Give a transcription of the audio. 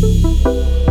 Música